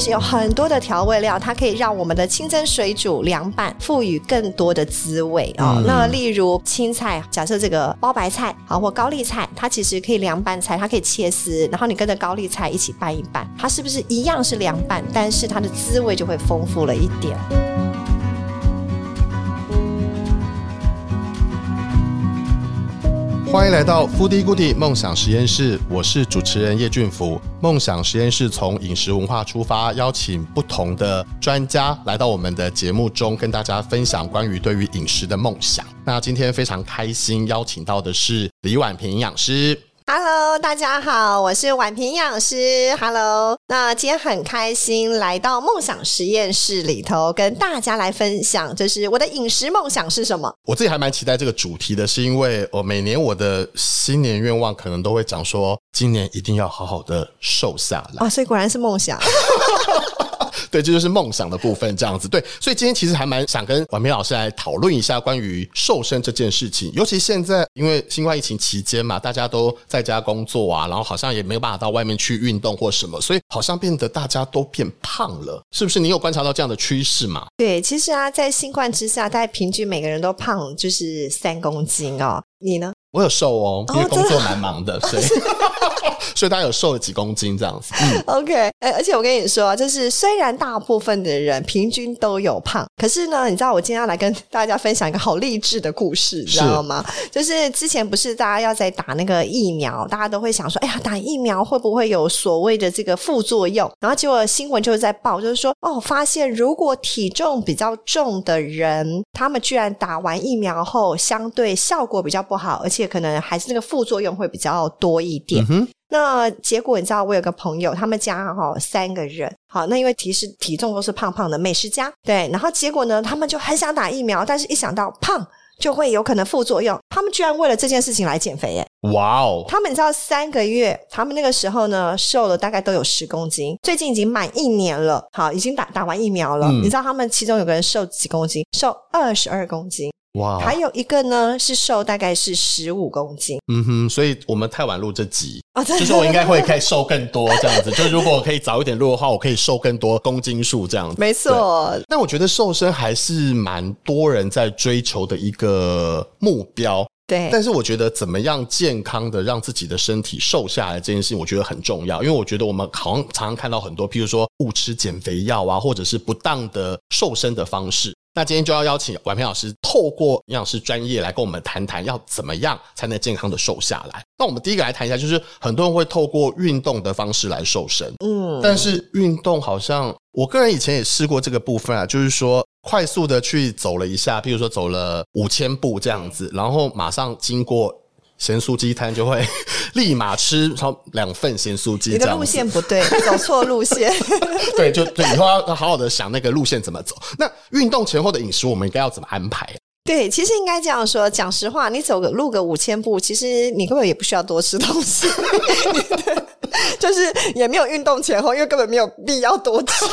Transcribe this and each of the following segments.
其实有很多的调味料，它可以让我们的清蒸、水煮、凉拌赋予更多的滋味哦。嗯、那例如青菜，假设这个包白菜啊或高丽菜，它其实可以凉拌菜，它可以切丝，然后你跟着高丽菜一起拌一拌，它是不是一样是凉拌？但是它的滋味就会丰富了一点。欢迎来到 Foodie Goodie 梦想实验室，我是主持人叶俊福。梦想实验室从饮食文化出发，邀请不同的专家来到我们的节目中，跟大家分享关于对于饮食的梦想。那今天非常开心，邀请到的是李婉平营养师。Hello，大家好，我是婉平营养师。Hello，那今天很开心来到梦想实验室里头，跟大家来分享，就是我的饮食梦想是什么？我自己还蛮期待这个主题的，是因为我每年我的新年愿望可能都会讲说，今年一定要好好的瘦下来。啊，所以果然是梦想。对，这就是梦想的部分，这样子。对，所以今天其实还蛮想跟婉萍老师来讨论一下关于瘦身这件事情。尤其现在因为新冠疫情期间嘛，大家都在家工作啊，然后好像也没有办法到外面去运动或什么，所以好像变得大家都变胖了，是不是？你有观察到这样的趋势吗？对，其实啊，在新冠之下，大概平均每个人都胖就是三公斤哦。你呢？我有瘦哦，因为工作蛮忙的，所以 所以大概有瘦了几公斤这样子。嗯，OK，哎，而且我跟你说，就是虽然大部分的人平均都有胖，可是呢，你知道我今天要来跟大家分享一个好励志的故事，你知道吗？就是之前不是大家要在打那个疫苗，大家都会想说，哎呀，打疫苗会不会有所谓的这个副作用？然后结果新闻就是在报，就是说，哦，发现如果体重比较重的人，他们居然打完疫苗后，相对效果比较不好，而且可能还是那个副作用会比较多一点。嗯、那结果你知道，我有个朋友，他们家哈三个人，好，那因为其实体重都是胖胖的美食家，对，然后结果呢，他们就很想打疫苗，但是一想到胖就会有可能副作用，他们居然为了这件事情来减肥耶！哇哦！他们你知道三个月，他们那个时候呢瘦了大概都有十公斤，最近已经满一年了，好，已经打打完疫苗了。嗯、你知道他们其中有个人瘦几公斤？瘦二十二公斤。哇还有一个呢，是瘦大概是十五公斤。嗯哼，所以我们太晚录这集，oh, 就是我应该会可以瘦更多这样子。就如果我可以早一点录的话，我可以瘦更多公斤数这样子。没错。但我觉得瘦身还是蛮多人在追求的一个目标。对。但是我觉得怎么样健康的让自己的身体瘦下来这件事情，我觉得很重要。因为我觉得我们好像常常看到很多，譬如说误吃减肥药啊，或者是不当的瘦身的方式。那今天就要邀请婉平老师，透过营养师专业来跟我们谈谈，要怎么样才能健康的瘦下来。那我们第一个来谈一下，就是很多人会透过运动的方式来瘦身，嗯，但是运动好像我个人以前也试过这个部分啊，就是说快速的去走了一下，譬如说走了五千步这样子，然后马上经过。咸酥鸡摊就会立马吃超两份咸酥鸡，你的路线不对，走错路线。对，就对，以后要好好的想那个路线怎么走。那运动前后的饮食，我们应该要怎么安排？对，其实应该这样说。讲实话，你走个路个五千步，其实你根本也不需要多吃东西。就是也没有运动前后，因为根本没有必要多吃，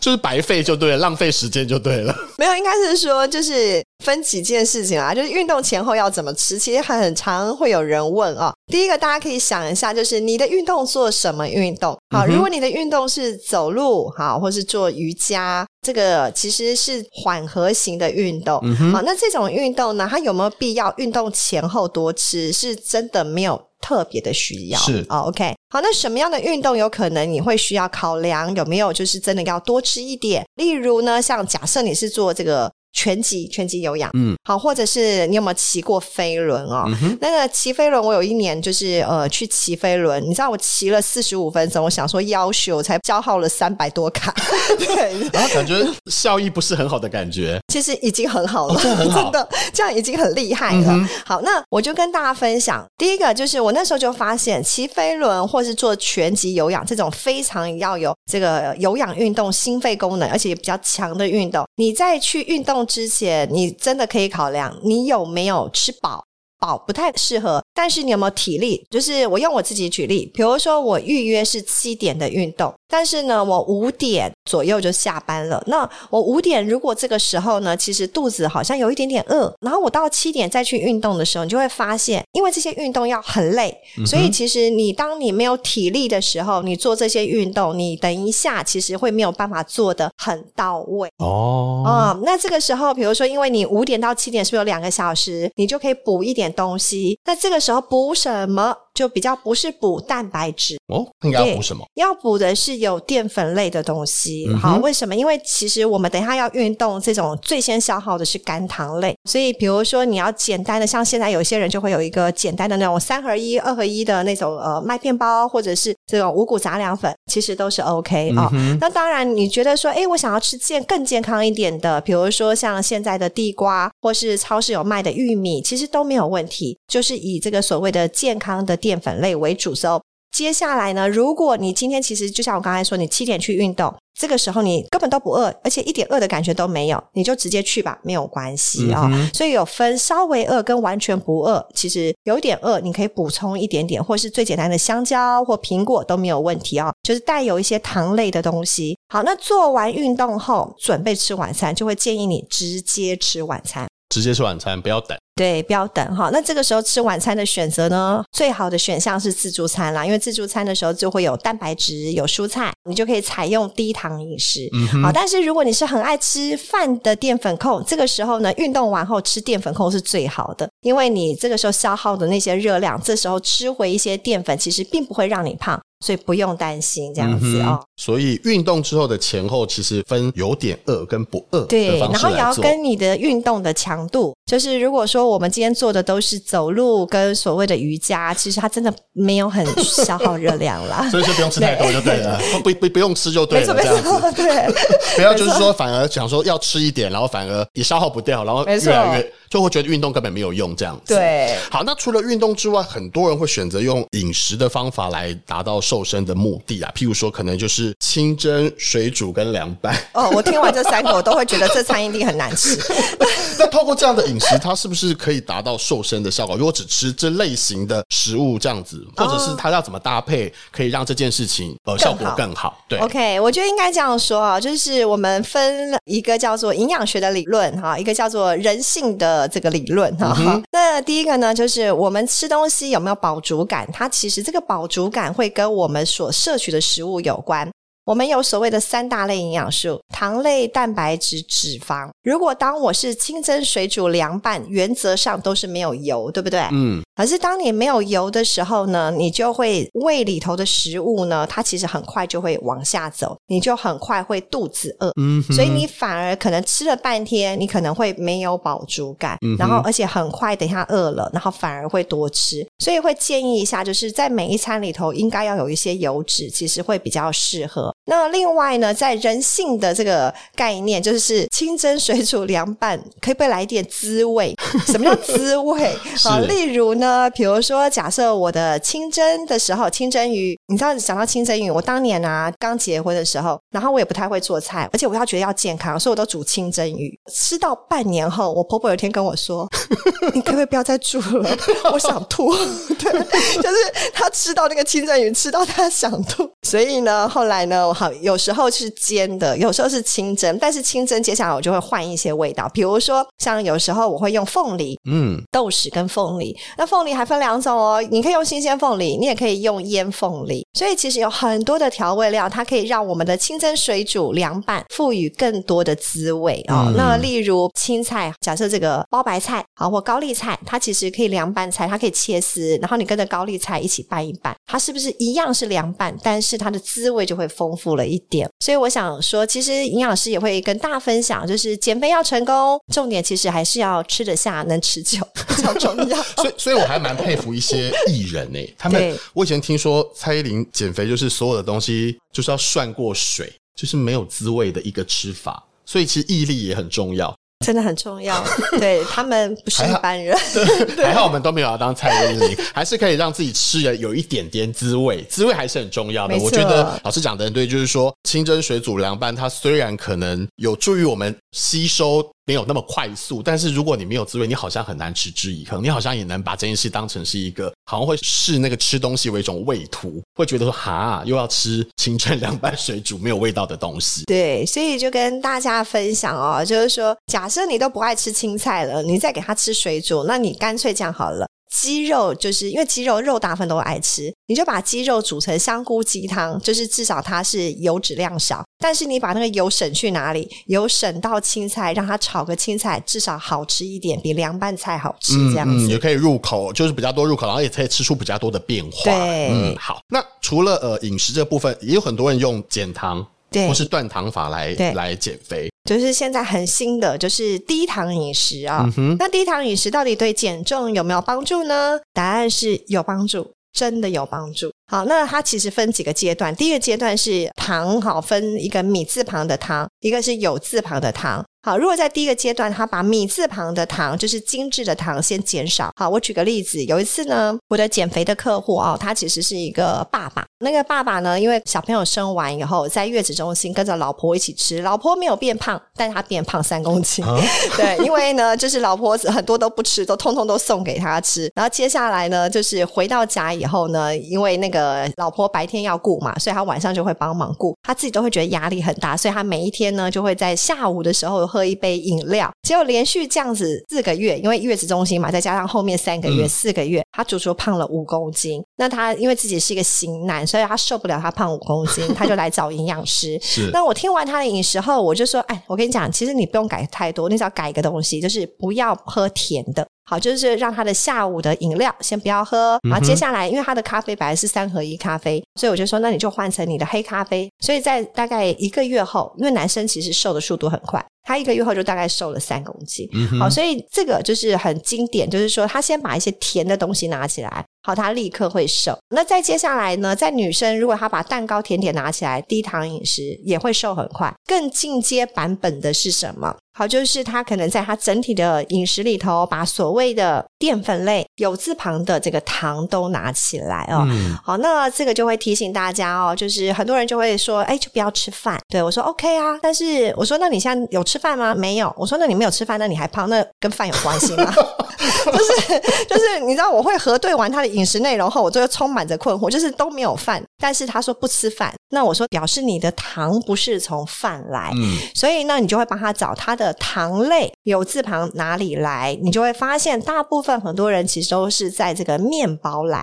就是白费就对了，浪费时间就对了。没有，应该是说就是分几件事情啊，就是运动前后要怎么吃，其实很常会有人问啊。第一个，大家可以想一下，就是你的运动做什么运动？好，如果你的运动是走路，好，或是做瑜伽，这个其实是缓和型的运动。好，那这种运动呢，它有没有必要运动前后多吃？是真的没有。特别的需要是哦，OK，好，那什么样的运动有可能你会需要考量有没有就是真的要多吃一点？例如呢，像假设你是做这个。拳击，拳击有氧，嗯，好，或者是你有没有骑过飞轮哦？嗯、那个骑飞轮，我有一年就是呃去骑飞轮，你知道我骑了四十五分钟，我想说夭寿才消耗了三百多卡，对，然后感觉效益不是很好的感觉，其实已经很好了，哦、真的，这样已经很厉害了。嗯、好，那我就跟大家分享，第一个就是我那时候就发现，骑飞轮或是做拳击有氧这种非常要有这个有氧运动、心肺功能，而且也比较强的运动，你在去运动。之前你真的可以考量你有没有吃饱，饱不太适合，但是你有没有体力？就是我用我自己举例，比如说我预约是七点的运动，但是呢，我五点左右就下班了。那我五点如果这个时候呢，其实肚子好像有一点点饿，然后我到七点再去运动的时候，你就会发现，因为这些运动要很累，嗯、所以其实你当你没有体力的时候，你做这些运动，你等一下其实会没有办法做得很到位哦。啊、嗯，那这个时候，比如说，因为你五点到七点是不是有两个小时，你就可以补一点东西。那这个时候补什么？就比较不是补蛋白质哦，应该要补什么？要补的是有淀粉类的东西。嗯、好，为什么？因为其实我们等一下要运动，这种最先消耗的是肝糖类。所以，比如说你要简单的，像现在有些人就会有一个简单的那种三合一、二合一的那种呃麦片包，或者是这种五谷杂粮粉，其实都是 OK 啊、嗯哦。那当然，你觉得说，哎，我想要吃健更健康一点的，比如说像现在的地瓜，或是超市有卖的玉米，其实都没有问题，就是以这个所谓的健康的淀粉类为主。So，接下来呢，如果你今天其实就像我刚才说，你七点去运动，这个时候你根本都不饿，而且一点饿的感觉都没有，你就直接去吧，没有关系啊、嗯哦。所以有分稍微饿跟完全不饿，其实有点饿，你可以补充一点点，或是最简单的香蕉或苹果都没有问题啊、哦，就是带有一些糖类的东西。好，那做完运动后准备吃晚餐，就会建议你直接吃晚餐。直接吃晚餐，不要等。对，不要等哈。那这个时候吃晚餐的选择呢，最好的选项是自助餐啦，因为自助餐的时候就会有蛋白质、有蔬菜，你就可以采用低糖饮食。嗯，好，但是如果你是很爱吃饭的淀粉控，这个时候呢，运动完后吃淀粉控是最好的，因为你这个时候消耗的那些热量，这时候吃回一些淀粉，其实并不会让你胖。所以不用担心这样子哦。所以运动之后的前后其实分有点饿跟不饿。对，然后也要跟你的运动的强度，就是如果说我们今天做的都是走路跟所谓的瑜伽，其实它真的没有很消耗热量啦。所以就不用吃太多 就对了，不不不用吃就对了。没错，没错，对。不要就是说反而想说要吃一点，然后反而也消耗不掉，然后越来越就会觉得运动根本没有用这样子。对。好，那除了运动之外，很多人会选择用饮食的方法来达到。瘦身的目的啊，譬如说，可能就是清蒸、水煮跟凉拌。哦，我听完这三个，我都会觉得这餐一定很难吃。那透过这样的饮食，它是不是可以达到瘦身的效果？如果只吃这类型的食物，这样子，或者是它要怎么搭配，可以让这件事情呃效果更好？对，OK，我觉得应该这样说啊，就是我们分一个叫做营养学的理论哈，一个叫做人性的这个理论哈。嗯、那第一个呢，就是我们吃东西有没有饱足感？它其实这个饱足感会跟我们所摄取的食物有关。我们有所谓的三大类营养素：糖类、蛋白质、脂肪。如果当我是清蒸、水煮、凉拌，原则上都是没有油，对不对？嗯。可是当你没有油的时候呢，你就会胃里头的食物呢，它其实很快就会往下走，你就很快会肚子饿。嗯。所以你反而可能吃了半天，你可能会没有饱足感，嗯。然后而且很快等一下饿了，然后反而会多吃。所以会建议一下，就是在每一餐里头应该要有一些油脂，其实会比较适合。那另外呢，在人性的这个概念，就是清蒸、水煮、凉拌，可以不可以来一点滋味？什么叫滋味？啊，例如呢，比如说，假设我的清蒸的时候，清蒸鱼，你知道，想到清蒸鱼，我当年啊刚结婚的时候，然后我也不太会做菜，而且我要觉得要健康，所以我都煮清蒸鱼。吃到半年后，我婆婆有一天跟我说：“你可不可以不要再煮了？我想吐。” 对，就是他吃到那个清蒸鱼，吃到他想吐。所以呢，后来呢。好，有时候是煎的，有时候是清蒸，但是清蒸接下来我就会换一些味道，比如说像有时候我会用凤梨，嗯，豆豉跟凤梨，那凤梨还分两种哦，你可以用新鲜凤梨，你也可以用腌凤梨，所以其实有很多的调味料，它可以让我们的清蒸、水煮、凉拌赋予更多的滋味哦。嗯、那例如青菜，假设这个包白菜啊或高丽菜，它其实可以凉拌菜，它可以切丝，然后你跟着高丽菜一起拌一拌，它是不是一样是凉拌，但是它的滋味就会丰富。了一点，所以我想说，其实营养师也会跟大家分享，就是减肥要成功，重点其实还是要吃得下，能持久比较重要。所以，所以我还蛮佩服一些艺人诶，他们我以前听说蔡依林减肥就是所有的东西就是要涮过水，就是没有滋味的一个吃法，所以其实毅力也很重要。真的很重要，对他们不是一般人。还好 我们都没有要当蔡依林，还是可以让自己吃的有一点点滋味，滋味还是很重要的。我觉得老师讲的很对，就是说清蒸、水煮、凉拌，它虽然可能有助于我们吸收。没有那么快速，但是如果你没有滋味，你好像很难持之以恒。你好像也能把这件事当成是一个好像会视那个吃东西为一种味图，会觉得说哈，又要吃清蒸凉拌水煮没有味道的东西。对，所以就跟大家分享哦，就是说，假设你都不爱吃青菜了，你再给他吃水煮，那你干脆这样好了。鸡肉就是因为鸡肉肉大部分都爱吃，你就把鸡肉煮成香菇鸡汤，就是至少它是油脂量少，但是你把那个油省去哪里？油省到青菜，让它炒个青菜，至少好吃一点，比凉拌菜好吃。这样子、嗯嗯、也可以入口，就是比较多入口，然后也可以吃出比较多的变化。对，嗯，好。那除了呃饮食这部分，也有很多人用减糖。对，或是断糖法来来减肥，就是现在很新的，就是低糖饮食啊、哦。嗯、那低糖饮食到底对减重有没有帮助呢？答案是有帮助，真的有帮助。好，那它其实分几个阶段，第一个阶段是糖，好，分一个米字旁的糖，一个是有字旁的糖。好，如果在第一个阶段，他把米字旁的糖，就是精致的糖，先减少。好，我举个例子，有一次呢，我的减肥的客户啊、哦，他其实是一个爸爸。那个爸爸呢，因为小朋友生完以后，在月子中心跟着老婆一起吃，老婆没有变胖，但是他变胖三公斤。啊、对，因为呢，就是老婆子很多都不吃，都通通都送给他吃。然后接下来呢，就是回到家以后呢，因为那个老婆白天要顾嘛，所以他晚上就会帮忙顾，他自己都会觉得压力很大，所以他每一天呢，就会在下午的时候。喝一杯饮料，结果连续这样子四个月，因为月子中心嘛，再加上后面三个月、嗯、四个月，他足足胖了五公斤。那他因为自己是一个型男，所以他受不了他胖五公斤，他就来找营养师。是。那我听完他的饮食后，我就说：“哎，我跟你讲，其实你不用改太多，你只要改一个东西，就是不要喝甜的。好，就是让他的下午的饮料先不要喝。然后接下来，因为他的咖啡本来是三合一咖啡，所以我就说，那你就换成你的黑咖啡。所以在大概一个月后，因为男生其实瘦的速度很快。”他一个月后就大概瘦了三公斤，好、嗯哼。哦，所以这个就是很经典，就是说他先把一些甜的东西拿起来，好，他立刻会瘦。那再接下来呢，在女生如果她把蛋糕、甜点拿起来，低糖饮食也会瘦很快。更进阶版本的是什么？好，就是她可能在她整体的饮食里头，把所谓的淀粉类、有字旁的这个糖都拿起来哦。嗯、好，那这个就会提醒大家哦，就是很多人就会说，哎，就不要吃饭。对，我说 OK 啊，但是我说那你现在有吃饭吗？没有。我说那你没有吃饭，那你还胖，那跟饭有关系吗？就 是就是，你知道我会核对完他的饮食内容后，我就充满着困惑，就是都没有饭，但是他说不吃饭，那我说表示你的糖不是从饭来，嗯，所以呢，你就会帮他找他的。糖类有字旁哪里来？你就会发现，大部分很多人其实都是在这个面包来，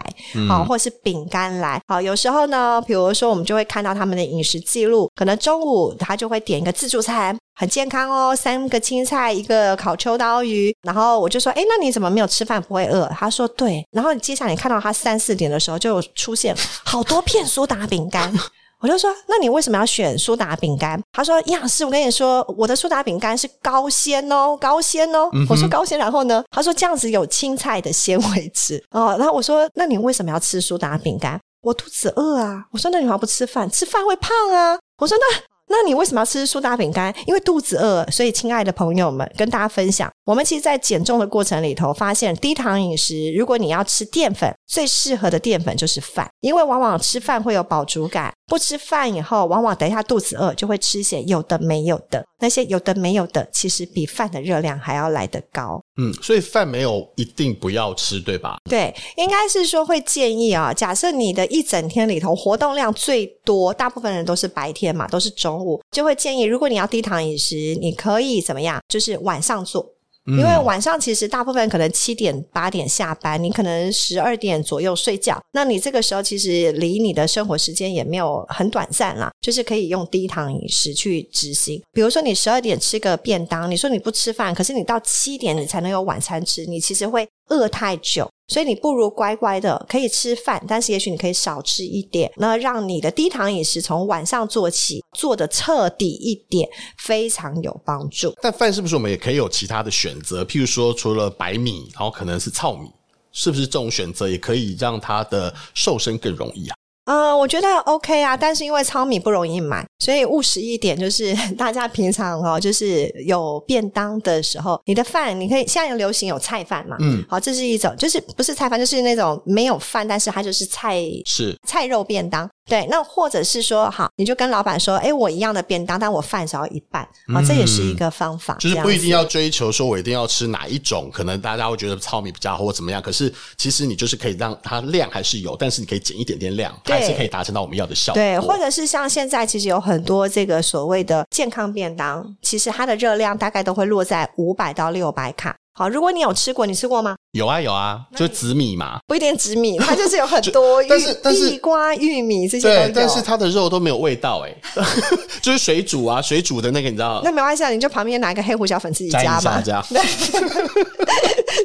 好、嗯，或是饼干来。好，有时候呢，比如说我们就会看到他们的饮食记录，可能中午他就会点一个自助餐，很健康哦，三个青菜，一个烤秋刀鱼。然后我就说，哎，那你怎么没有吃饭？不会饿？他说对。然后接下来你看到他三四点的时候，就出现好多片苏打饼干。我就说，那你为什么要选苏打饼干？他说，营养师，我跟你说，我的苏打饼干是高纤哦，高纤哦。嗯、我说高纤，然后呢？他说这样子有青菜的纤维质哦。然后我说，那你为什么要吃苏打饼干？我肚子饿啊。我说，那你为什么不吃饭？吃饭会胖啊。我说，那那你为什么要吃苏打饼干？因为肚子饿。所以，亲爱的朋友们，跟大家分享。我们其实，在减重的过程里头，发现低糖饮食，如果你要吃淀粉，最适合的淀粉就是饭，因为往往吃饭会有饱足感，不吃饭以后，往往等一下肚子饿，就会吃些有的没有的，那些有的没有的，其实比饭的热量还要来得高。嗯，所以饭没有一定不要吃，对吧？对，应该是说会建议啊，假设你的一整天里头活动量最多，大部分人都是白天嘛，都是中午，就会建议，如果你要低糖饮食，你可以怎么样？就是晚上做。因为晚上其实大部分可能七点八点下班，你可能十二点左右睡觉，那你这个时候其实离你的生活时间也没有很短暂啦，就是可以用低糖饮食去执行。比如说你十二点吃个便当，你说你不吃饭，可是你到七点你才能有晚餐吃，你其实会饿太久。所以你不如乖乖的可以吃饭，但是也许你可以少吃一点，那让你的低糖饮食从晚上做起，做的彻底一点，非常有帮助。但饭是不是我们也可以有其他的选择？譬如说，除了白米，然后可能是糙米，是不是这种选择也可以让它的瘦身更容易啊？呃，我觉得 OK 啊，但是因为糙米不容易买，所以务实一点，就是 大家平常哦，就是有便当的时候，你的饭你可以现在流行有菜饭嘛，嗯，好，这是一种，就是不是菜饭，就是那种没有饭，但是它就是菜，是菜肉便当。对，那或者是说，好，你就跟老板说，哎，我一样的便当，但我饭只要一半，啊、嗯，这也是一个方法。就是不一定要追求说我一定要吃哪一种，可能大家会觉得糙米比较好或怎么样。可是其实你就是可以让它量还是有，但是你可以减一点点量，还是可以达成到我们要的效果。对，或者是像现在其实有很多这个所谓的健康便当，其实它的热量大概都会落在五百到六百卡。好，如果你有吃过，你吃过吗？有啊有啊，就紫米嘛，不一定紫米，它就是有很多玉，地瓜、玉米这些对，但是它的肉都没有味道哎，就是水煮啊，水煮的那个你知道？那没关系啊，你就旁边拿一个黑胡椒粉自己加吧。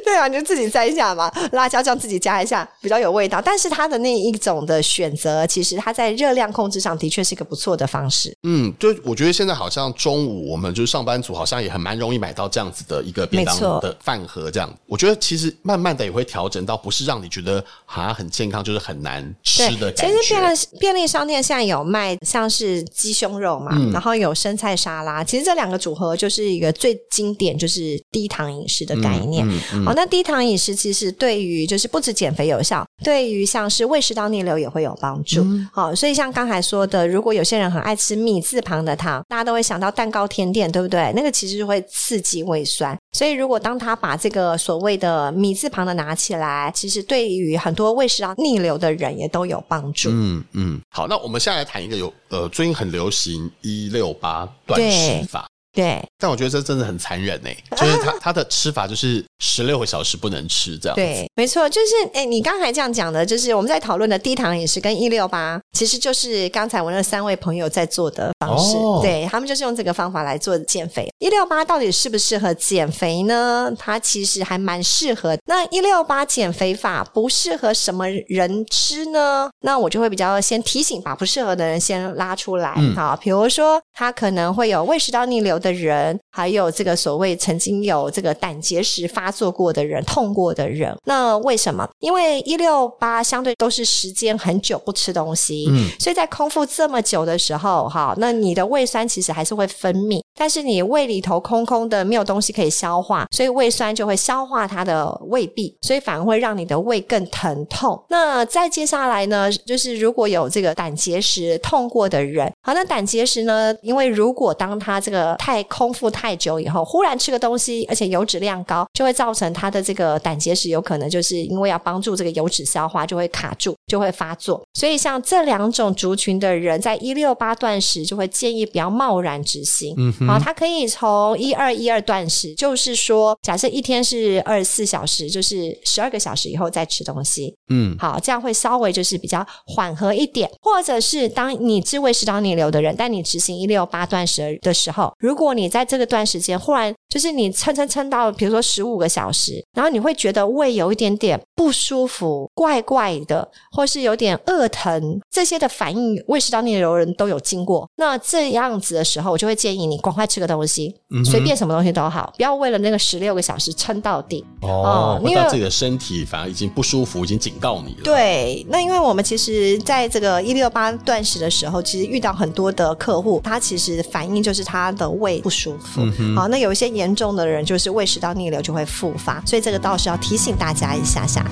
对啊，你就自己摘一下嘛，辣椒酱自己加一下，比较有味道。但是它的那一种的选择，其实它在热量控制上的确是一个不错的方式。嗯，就我觉得现在好像中午我们就是上班族，好像也很蛮容易买到这样子的一个便当的饭盒这样。我觉得其实慢慢的也会调整到不是让你觉得好像很健康，就是很难吃的感觉。其实便利便利商店现在有卖像是鸡胸肉嘛，嗯、然后有生菜沙拉，其实这两个组合就是一个最经典，就是低糖饮食的概念。嗯嗯嗯、哦，那低糖饮食其实对于就是不止减肥有效，对于像是胃食道逆流也会有帮助。好、所以像刚才说的，如果有些人很爱吃米字旁的糖，大家都会想到蛋糕甜点，对不对？那个其实就会刺激胃酸。所以如果当他把这个所谓的米字旁的拿起来，其实对于很多胃食道逆流的人也都有帮助。嗯嗯，好，那我们现在来谈一个有呃最近很流行一六八断食法。对，但我觉得这真的很残忍哎，就是他 他的吃法就是十六个小时不能吃这样。对，没错，就是哎，你刚才这样讲的，就是我们在讨论的低糖饮食跟一六八，其实就是刚才我那三位朋友在做的方式，哦、对他们就是用这个方法来做减肥。一六八到底适不适合减肥呢？它其实还蛮适合。那一六八减肥法不适合什么人吃呢？那我就会比较先提醒，把不适合的人先拉出来。嗯、好，比如说他可能会有胃食道逆流的人，还有这个所谓曾经有这个胆结石发作过的人、痛过的人，那为什么？因为一六八相对都是时间很久不吃东西，嗯，所以在空腹这么久的时候，哈，那你的胃酸其实还是会分泌，但是你胃里头空空的，没有东西可以消化，所以胃酸就会消化它的胃壁，所以反而会让你的胃更疼痛。那再接下来呢，就是如果有这个胆结石痛过的人，好，那胆结石呢，因为如果当他这个太空腹太久以后，忽然吃个东西，而且油脂量高，就会造成他的这个胆结石，有可能就是因为要帮助这个油脂消化，就会卡住，就会发作。所以像这两种族群的人，在一六八断食就会建议不要贸然执行。嗯，好，他可以从一二一二断食，就是说，假设一天是二十四小时，就是十二个小时以后再吃东西。嗯，好，这样会稍微就是比较缓和一点。或者是当你治胃食道逆流的人，但你执行一六八断食的时候，如果你在这个段时间忽然就是你撑撑撑到，比如说十五个小时，然后你会觉得胃有一点点不舒服、怪怪的，或是有点饿疼这些的反应，胃食道逆流的人都有经过。那这样子的时候，我就会建议你赶快吃个东西，嗯、随便什么东西都好，不要为了那个十六个小时撑到底哦。因为自己的身体反而已经不舒服，已经警告你了。对，那因为我们其实在这个一六八断食的时候，其实遇到很多的客户，他其实反应就是他的胃。不舒服，好、嗯哼哦，那有一些严重的人，就是胃食道逆流就会复发，所以这个倒是要提醒大家一下下。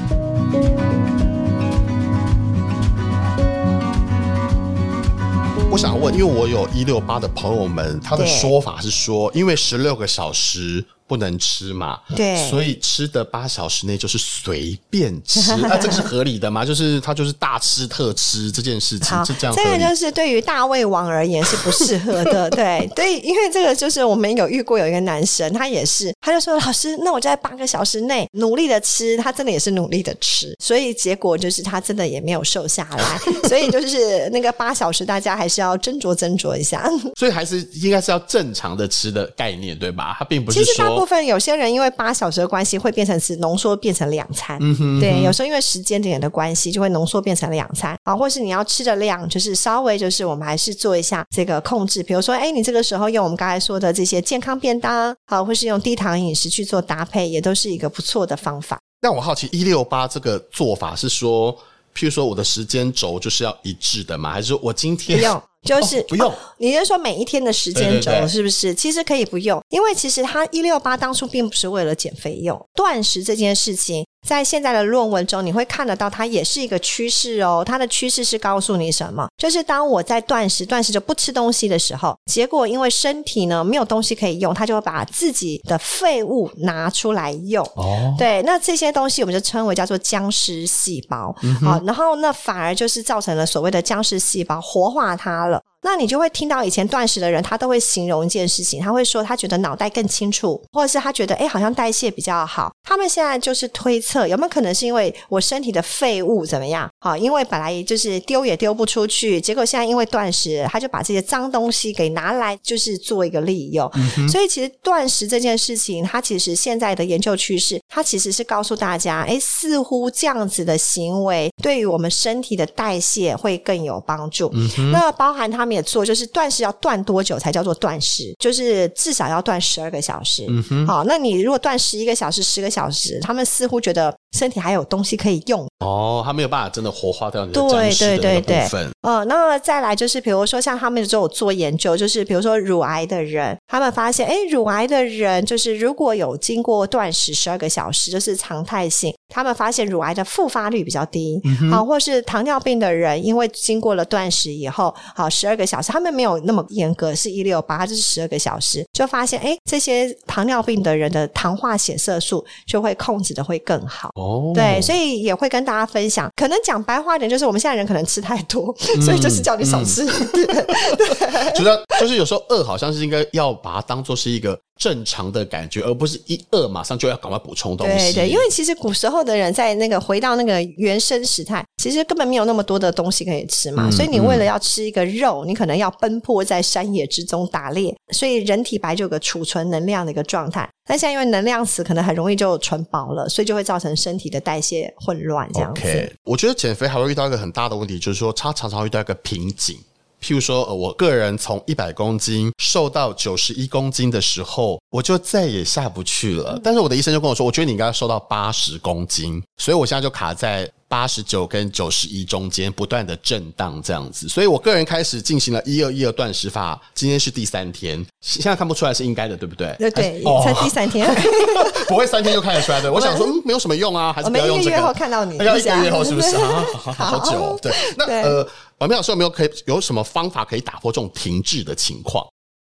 我想问，因为我有一六八的朋友们，他的说法是说，因为十六个小时。不能吃嘛？对，所以吃的八小时内就是随便吃，那这个是合理的吗？就是他就是大吃特吃这件事情，是这样。这个就是对于大胃王而言是不适合的，对对，因为这个就是我们有遇过有一个男生，他也是，他就说老师，那我就在八个小时内努力的吃，他真的也是努力的吃，所以结果就是他真的也没有瘦下来，所以就是那个八小时，大家还是要斟酌斟酌一下。所以还是应该是要正常的吃的概念，对吧？他并不是说。部分有些人因为八小时的关系会变成是浓缩变成两餐，嗯哼嗯哼。对，有时候因为时间点的关系就会浓缩变成两餐。啊，或是你要吃的量就是稍微就是我们还是做一下这个控制，比如说哎，你这个时候用我们刚才说的这些健康便当，好，或是用低糖饮食去做搭配，也都是一个不错的方法。那我好奇一六八这个做法是说，譬如说我的时间轴就是要一致的嘛？还是说我今天不用？就是、哦、不用、哦，你是说每一天的时间轴是不是？对对对，其实可以不用，因为其实他一六八当初并不是为了减肥用，断食这件事情。在现在的论文中，你会看得到它也是一个趋势哦。它的趋势是告诉你什么？就是当我在断食、断食就不吃东西的时候，结果因为身体呢没有东西可以用，它就会把自己的废物拿出来用。哦，对，那这些东西我们就称为叫做僵尸细胞。嗯、好，然后那反而就是造成了所谓的僵尸细胞活化它了。那你就会听到以前断食的人，他都会形容一件事情，他会说他觉得脑袋更清楚，或者是他觉得诶好像代谢比较好。他们现在就是推测有没有可能是因为我身体的废物怎么样？好，因为本来就是丢也丢不出去，结果现在因为断食，他就把这些脏东西给拿来，就是做一个利用。嗯、所以其实断食这件事情，它其实现在的研究趋势，它其实是告诉大家，诶似乎这样子的行为对于我们身体的代谢会更有帮助。嗯、那包含他们。也做，就是断食要断多久才叫做断食？就是至少要断十二个小时。嗯哼，好，那你如果断十一个小时、十个小时，他们似乎觉得身体还有东西可以用。哦，他没有办法真的活化掉你的僵尸的那个部分。哦，那么再来就是，比如说像他们就有做研究，就是比如说乳癌的人，他们发现，哎，乳癌的人就是如果有经过断食十二个小时，就是常态性。他们发现乳癌的复发率比较低，嗯、好，或是糖尿病的人，因为经过了断食以后，好十二个小时，他们没有那么严格，是一六八，它就是十二个小时，就发现，哎，这些糖尿病的人的糖化血色素就会控制的会更好。哦，对，所以也会跟大家分享，可能讲白话一点，就是我们现在人可能吃太多，嗯、所以就是叫你少吃。嗯、对，觉得就是有时候饿，好像是应该要把它当做是一个。正常的感觉，而不是一饿马上就要赶快补充东西。对对，因为其实古时候的人在那个回到那个原生时态，其实根本没有那么多的东西可以吃嘛。嗯、所以你为了要吃一个肉，你可能要奔波在山野之中打猎。所以人体本来就有个储存能量的一个状态，但现在因为能量池可能很容易就存饱了，所以就会造成身体的代谢混乱这样子。Okay, 我觉得减肥还会遇到一个很大的问题，就是说它常常会遇到一个瓶颈。譬如说，我个人从一百公斤瘦到九十一公斤的时候，我就再也下不去了。但是我的医生就跟我说，我觉得你应该要瘦到八十公斤，所以我现在就卡在八十九跟九十一中间，不断的震荡这样子。所以我个人开始进行了一二一二断食法，今天是第三天，现在看不出来是应该的，对不对？对对，才第三天，不会三天就看得出来的。我想说，嗯，没有什么用啊，还是不要用这个。一个月后看到你，要一个月后是不是啊？好 久，对，那呃。王明老师有没有可以有什么方法可以打破这种停滞的情况？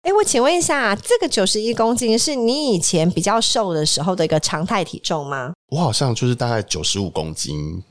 哎，我请问一下，这个九十一公斤是你以前比较瘦的时候的一个常态体重吗？我好像就是大概九十五公斤，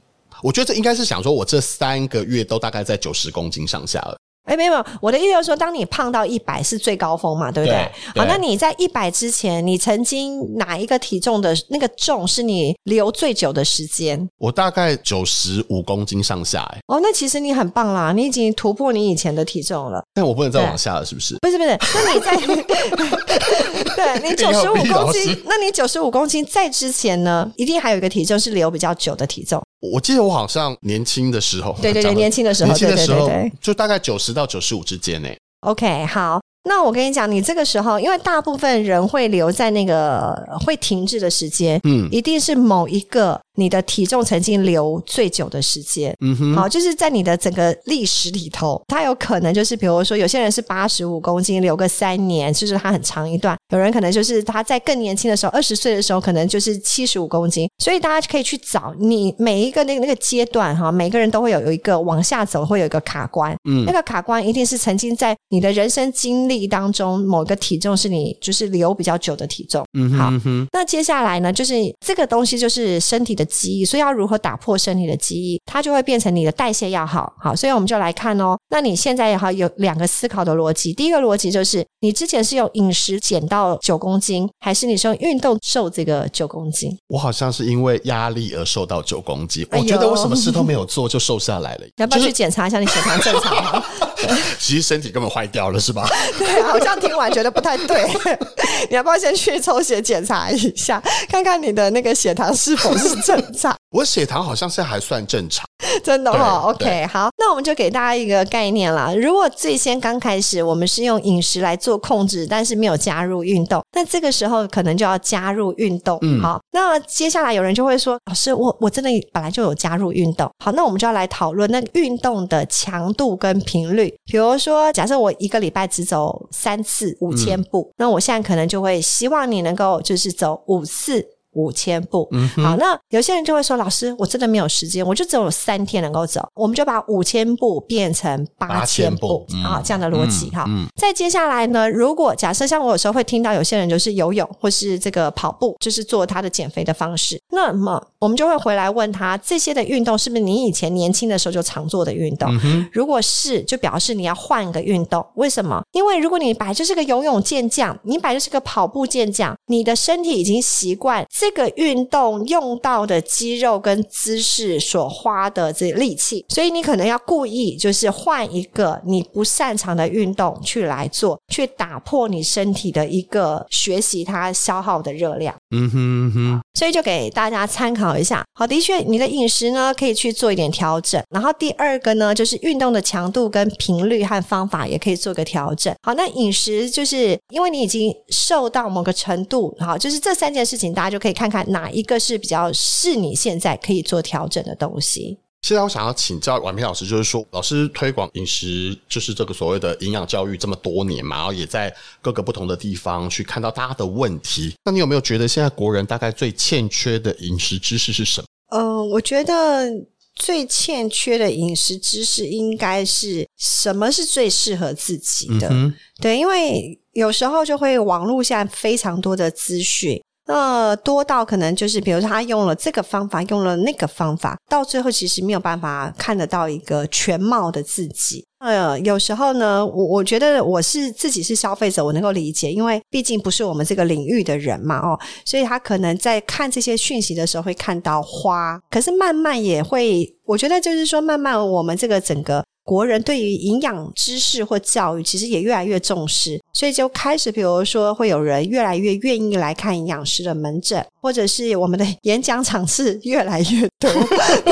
我觉得这应该是想说，我这三个月都大概在九十公斤上下了。哎，没有没有，我的意思就是说，当你胖到一百是最高峰嘛，对不对？对，好，那你在一百之前，你曾经哪一个体重的那个重是你留最久的时间？我大概九十五公斤上下，哎，哦，那其实你很棒啦，你已经突破你以前的体重了。但我不能再往下了，是不是？不是不是，那你在，对你九十五公斤，那你九十五公斤在之前呢，一定还有一个体重是留比较久的体重。我记得我好像年轻的时候，对对对，年轻的时候，年轻的时候，就大概九十到九十五之间呢。OK，好。那我跟你讲，你这个时候，因为大部分人会留在那个会停滞的时间，嗯，一定是某一个你的体重曾经留最久的时间，嗯哼，好，就是在你的整个历史里头，它有可能就是，比如说有些人是八十五公斤留个三年，就是他很长一段；有人可能就是他在更年轻的时候，二十岁的时候，可能就是七十五公斤。所以大家可以去找你每一个那个那个阶段哈，每个人都会有有一个往下走，会有一个卡关，嗯，那个卡关一定是曾经在你的人生经历。当中某个体重是你就是留比较久的体重，嗯哼，好，那接下来呢，就是这个东西就是身体的记忆，所以要如何打破身体的记忆，它就会变成你的代谢要好，好，所以我们就来看哦。那你现在也好有两个思考的逻辑，第一个逻辑就是你之前是用饮食减到九公斤，还是你是用运动瘦这个九公斤？我好像是因为压力而瘦到九公斤，我觉得我什么事都没有做就瘦下来了，要不要去检查一下你血糖正常吗？其实身体根本坏掉了，是吧？对，好像听完觉得不太对。你要不要先去抽血检查一下，看看你的那个血糖是否是正常？我血糖好像是还算正常，真的哦。OK，好，那我们就给大家一个概念啦。如果最先刚开始我们是用饮食来做控制，但是没有加入运动，那这个时候可能就要加入运动。嗯，好。那接下来有人就会说：“老师，我我真的本来就有加入运动。”好，那我们就要来讨论那个运动的强度跟频率。比如说，假设我一个礼拜只走三次五千步，嗯，那我现在可能就会希望你能够就是走五次五千步。嗯、好，那有些人就会说：“老师，我真的没有时间，我就只有三天能够走。”我们就把五千步变成八千步啊，这样的逻辑哈。再接下来呢，如果假设像我有时候会听到有些人就是游泳或是这个跑步，就是做他的减肥的方式，那么我们就会回来问他：这些的运动是不是你以前年轻的时候就常做的运动？嗯、如果是，就表示你要换个运动。为什么？因为如果你本来就是个游泳健将，你本来就是个跑步健将，你的身体已经习惯这个运动用到的肌肉跟姿势所花的这力气，所以你可能要故意就是换一个你不擅长的运动去来做，去打破你身体的一个学习它消耗的热量。嗯哼嗯哼，所以就给大家参考一下。好，的确，你的饮食呢可以去做一点调整。然后第二个呢，就是运动的强度跟频率和方法也可以做个调整。好，那饮食就是因为你已经瘦到某个程度，好，就是这三件事情，大家就可以看看哪一个是比较是你现在可以做调整的东西。现在我想要请教婉平老师，就是说，老师推广饮食，就是这个所谓的营养教育这么多年嘛，然后也在各个不同的地方去看到大家的问题。那你有没有觉得现在国人大概最欠缺的饮食知识是什么？嗯、呃，我觉得最欠缺的饮食知识应该是什么是最适合自己的。嗯、对，因为有时候就会网络下非常多的资讯。那多到可能就是，比如说他用了这个方法，用了那个方法，到最后其实没有办法看得到一个全貌的自己。呃，有时候呢，我我觉得我是自己是消费者，我能够理解，因为毕竟不是我们这个领域的人嘛，哦，所以他可能在看这些讯息的时候会看到花，可是慢慢也会，我觉得就是说，慢慢我们这个整个。国人对于营养知识或教育，其实也越来越重视，所以就开始，比如说，会有人越来越愿意来看营养师的门诊，或者是我们的演讲场次 越来越多，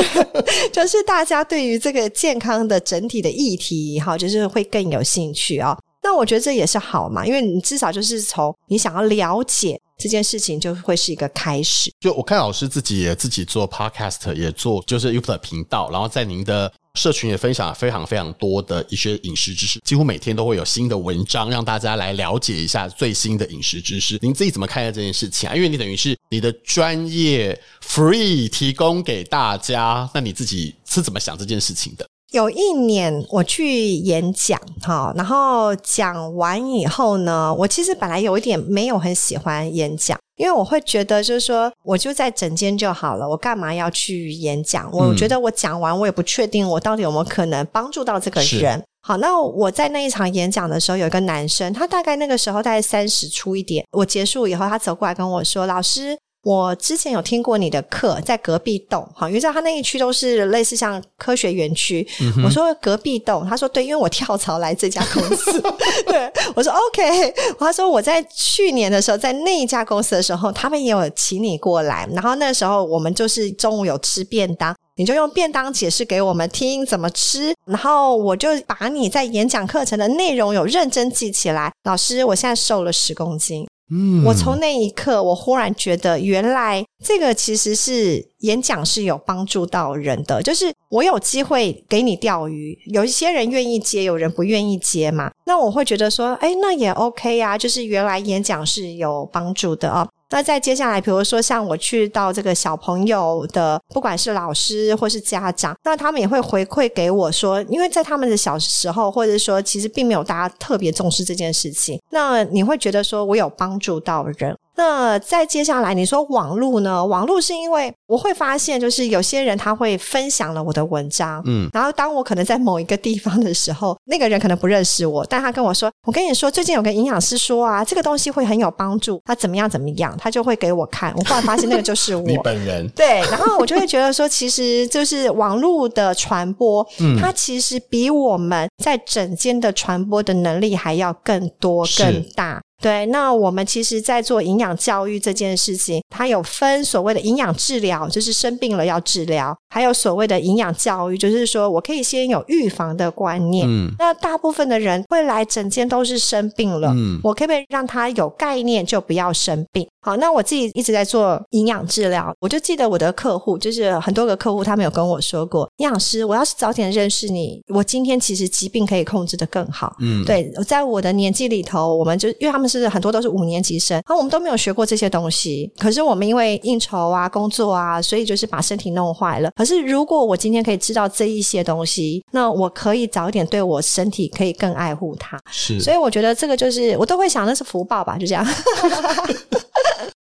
就是大家对于这个健康的整体的议题，哈，就是会更有兴趣哦。那我觉得这也是好嘛，因为你至少就是从你想要了解这件事情，就会是一个开始。就我看老师自己也自己做 podcast，也做就是 YouTube 频道，然后在您的。社群也分享了非常非常多的一些饮食知识，几乎每天都会有新的文章让大家来了解一下最新的饮食知识。您自己怎么看待这件事情啊？因为你等于是你的专业 free 提供给大家，那你自己是怎么想这件事情的？有一年我去演讲，哈，然后讲完以后呢，我其实本来有一点没有很喜欢演讲，因为我会觉得就是说，我就在整间就好了，我干嘛要去演讲？我觉得我讲完，我也不确定我到底有没有可能帮助到这个人。好，那我在那一场演讲的时候，有一个男生，他大概那个时候大概三十出一点，我结束以后，他走过来跟我说：“老师。”我之前有听过你的课，在隔壁栋，哈，因为在他那一区都是类似像科学园区。嗯、我说隔壁栋，他说对，因为我跳槽来这家公司。对，我说 OK。他说我在去年的时候，在那一家公司的时候，他们也有请你过来，然后那时候我们就是中午有吃便当，你就用便当解释给我们听怎么吃，然后我就把你在演讲课程的内容有认真记起来。老师，我现在瘦了十公斤。我从那一刻，我忽然觉得，原来这个其实是演讲是有帮助到人的。就是我有机会给你钓鱼，有一些人愿意接，有人不愿意接嘛。那我会觉得说，哎，那也 OK 呀。就是原来演讲是有帮助的啊。那再接下来，比如说像我去到这个小朋友的，不管是老师或是家长，那他们也会回馈给我说，因为在他们的小时候，或者说其实并没有大家特别重视这件事情，那你会觉得说我有帮助到人。那再接下来，你说网络呢？网络是因为我会发现，就是有些人他会分享了我的文章，嗯，然后当我可能在某一个地方的时候，那个人可能不认识我，但他跟我说：“我跟你说，最近有个营养师说啊，这个东西会很有帮助，他怎么样怎么样，他就会给我看。”我忽然发现那个就是我 你本人，对，然后我就会觉得说，其实就是网络的传播，嗯，它其实比我们在整间的传播的能力还要更多更大。对，那我们其实，在做营养教育这件事情，它有分所谓的营养治疗，就是生病了要治疗；还有所谓的营养教育，就是说我可以先有预防的观念。嗯，那大部分的人会来整间都是生病了，嗯，我可不可以让他有概念，就不要生病？好，那我自己一直在做营养治疗，我就记得我的客户，就是很多个客户，他们有跟我说过，营养师，我要是早点认识你，我今天其实疾病可以控制的更好。嗯，对，在我的年纪里头，我们就因为他们。是很多都是五年级生，然后我们都没有学过这些东西。可是我们因为应酬啊、工作啊，所以就是把身体弄坏了。可是如果我今天可以知道这一些东西，那我可以早一点对我身体可以更爱护它。是，所以我觉得这个就是我都会想，那是福报吧，就这样。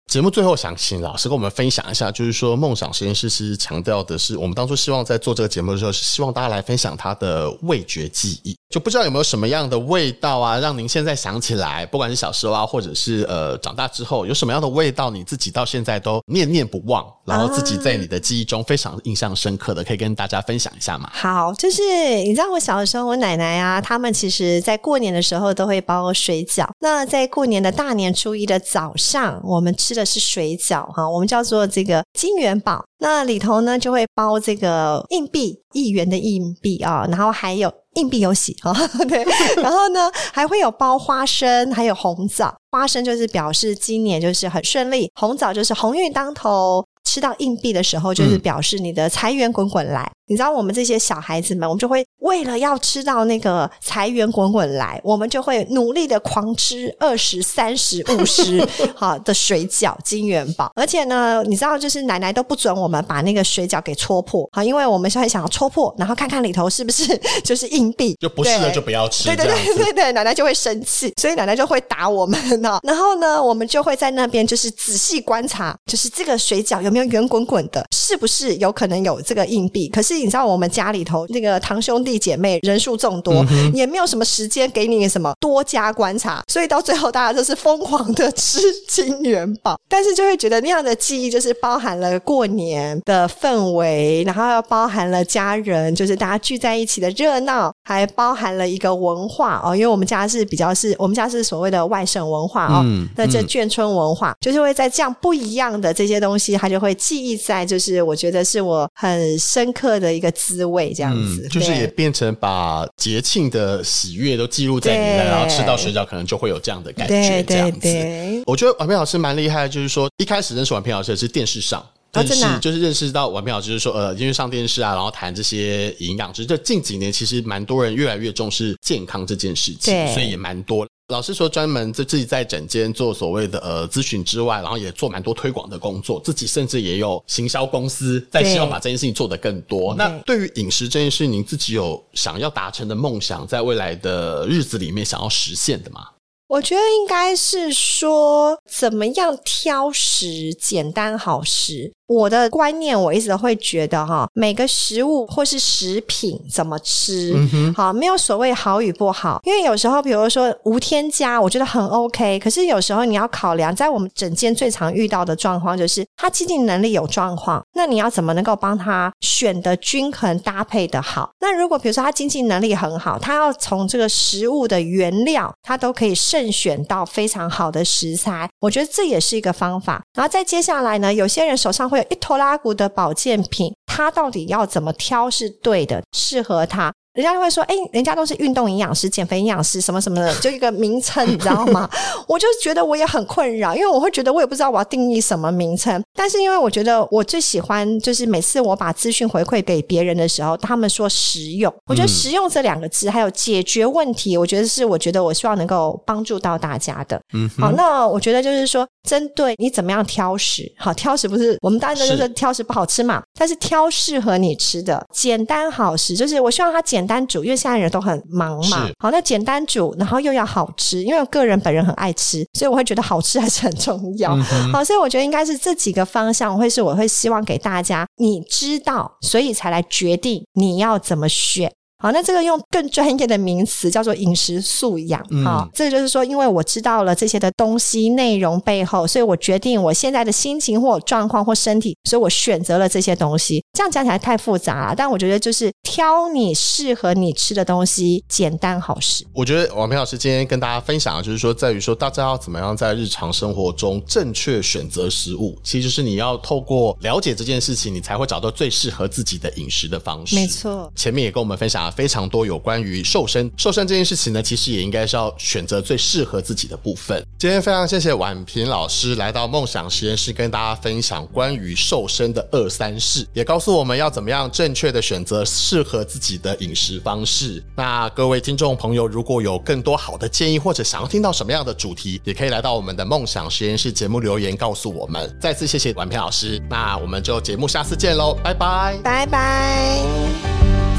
节目最后想请老师跟我们分享一下，就是说梦想实验室是强调的是，我们当初希望在做这个节目的时候，是希望大家来分享他的味觉记忆，就不知道有没有什么样的味道啊，让您现在想起来，不管是小时候啊，或者是呃长大之后，有什么样的味道，你自己到现在都念念不忘，然后自己在你的记忆中非常印象深刻的，可以跟大家分享一下吗？好，就是你知道我小的时候，我奶奶啊，他们其实在过年的时候都会包水饺。那在过年的大年初一的早上，我们吃的是水饺哈，我们叫做这个金元宝。那里头呢就会包这个硬币，一元的硬币啊，然后还有硬币有喜啊，对，然后呢还会有包花生，还有红枣。花生就是表示今年就是很顺利，红枣就是鸿运当头。吃到硬币的时候，就是表示你的财源滚滚来。嗯。你知道，我们这些小孩子们，我们就会为了要吃到那个财源滚滚来，我们就会努力的狂吃二十三十五十 好的水饺金元宝。而且呢，你知道，就是奶奶都不准我们把那个水饺给戳破，好，因为我们是会想要戳破，然后看看里头是不是 就是硬币，就不是了就不要吃。对对对对对，奶奶就会生气，所以奶奶就会打我们呢。然后呢，我们就会在那边就是仔细观察，就是这个水饺有没有圆滚滚的，是不是有可能有这个硬币？可是。你知道我们家里头那个堂兄弟姐妹人数众多，嗯，也没有什么时间给你什么多加观察，所以到最后大家都是疯狂的吃金元宝，但是就会觉得那样的记忆就是包含了过年的氛围，然后又包含了家人，就是大家聚在一起的热闹，还包含了一个文化哦，因为我们家是比较是我们家是所谓的外省文化哦，嗯，那这眷村文化就是会在这样不一样的这些东西，它就会记忆在，就是我觉得是我很深刻的。的一个滋味，这样子、嗯，就是也变成把节庆的喜悦都记录在里面，然后吃到水饺，可能就会有这样的感觉，这样子。我觉得婉平老师蛮厉害的，就是说一开始认识婉平老师是电视上，但是就是认识到婉平老师，就是说呃，因为上电视啊，然后谈这些营养，就是这近几年其实蛮多人越来越重视健康这件事情，所以也蛮多。老师说，专门在自己在整间做所谓的呃咨询之外，然后也做蛮多推广的工作，自己甚至也有行销公司在希望把这件事情做得更多。那对于饮食这件事，您自己有想要达成的梦想，在未来的日子里面想要实现的吗？我觉得应该是说，怎么样挑食，简单好食。我的观念，我一直都会觉得哈，每个食物或是食品怎么吃，嗯、好，没有所谓好与不好。因为有时候，比如说无添加，我觉得很 OK。可是有时候你要考量，在我们整间最常遇到的状况就是，他经济能力有状况，那你要怎么能够帮他选的均衡搭配的好？那如果比如说他经济能力很好，他要从这个食物的原料，他都可以慎选到非常好的食材，我觉得这也是一个方法。然后再接下来呢，有些人手上会有一拖拉骨的保健品，它到底要怎么挑是对的，适合它？人家就会说，哎、欸，人家都是运动营养师、减肥营养师，什么什么的，就一个名称，你知道吗？我就觉得我也很困扰，因为我会觉得我也不知道我要定义什么名称。但是因为我觉得我最喜欢，就是每次我把资讯回馈给别人的时候，他们说实用，我觉得实用这两个字，还有解决问题，我觉得是我觉得我希望能够帮助到大家的。嗯，好，那我觉得就是说，针对你怎么样挑食，好，挑食不是我们大家都是挑食不好吃嘛，但是挑适合你吃的，简单好食，就是我希望它简。简单煮，因为现在人都很忙嘛。好，那简单煮，然后又要好吃，因为我个人本人很爱吃，所以我会觉得好吃还是很重要。嗯、好，所以我觉得应该是这几个方向，会是我会希望给大家，你知道，所以才来决定你要怎么选。好，那这个用更专业的名词叫做饮食素养。好，这个就是说，因为我知道了这些的东西内容背后，所以我决定我现在的心情或状况或身体，所以我选择了这些东西。这样讲起来太复杂了，但我觉得就是挑你适合你吃的东西，简单好食。我觉得王平老师今天跟大家分享的就是说，在于说大家要怎么样在日常生活中正确选择食物，其实就是你要透过了解这件事情，你才会找到最适合自己的饮食的方式。没错，前面也跟我们分享。非常多有关于瘦身。瘦身这件事情呢，其实也应该是要选择最适合自己的部分。今天非常谢谢婉平老师来到梦想实验室，跟大家分享关于瘦身的二三事，也告诉我们要怎么样正确的选择适合自己的饮食方式。那各位听众朋友，如果有更多好的建议，或者想要听到什么样的主题，也可以来到我们的梦想实验室节目留言告诉我们。再次谢谢婉平老师，那我们就节目下次见喽，拜拜，拜拜。